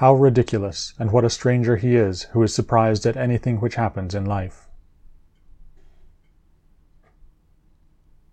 How ridiculous, and what a stranger he is who is surprised at anything which happens in life!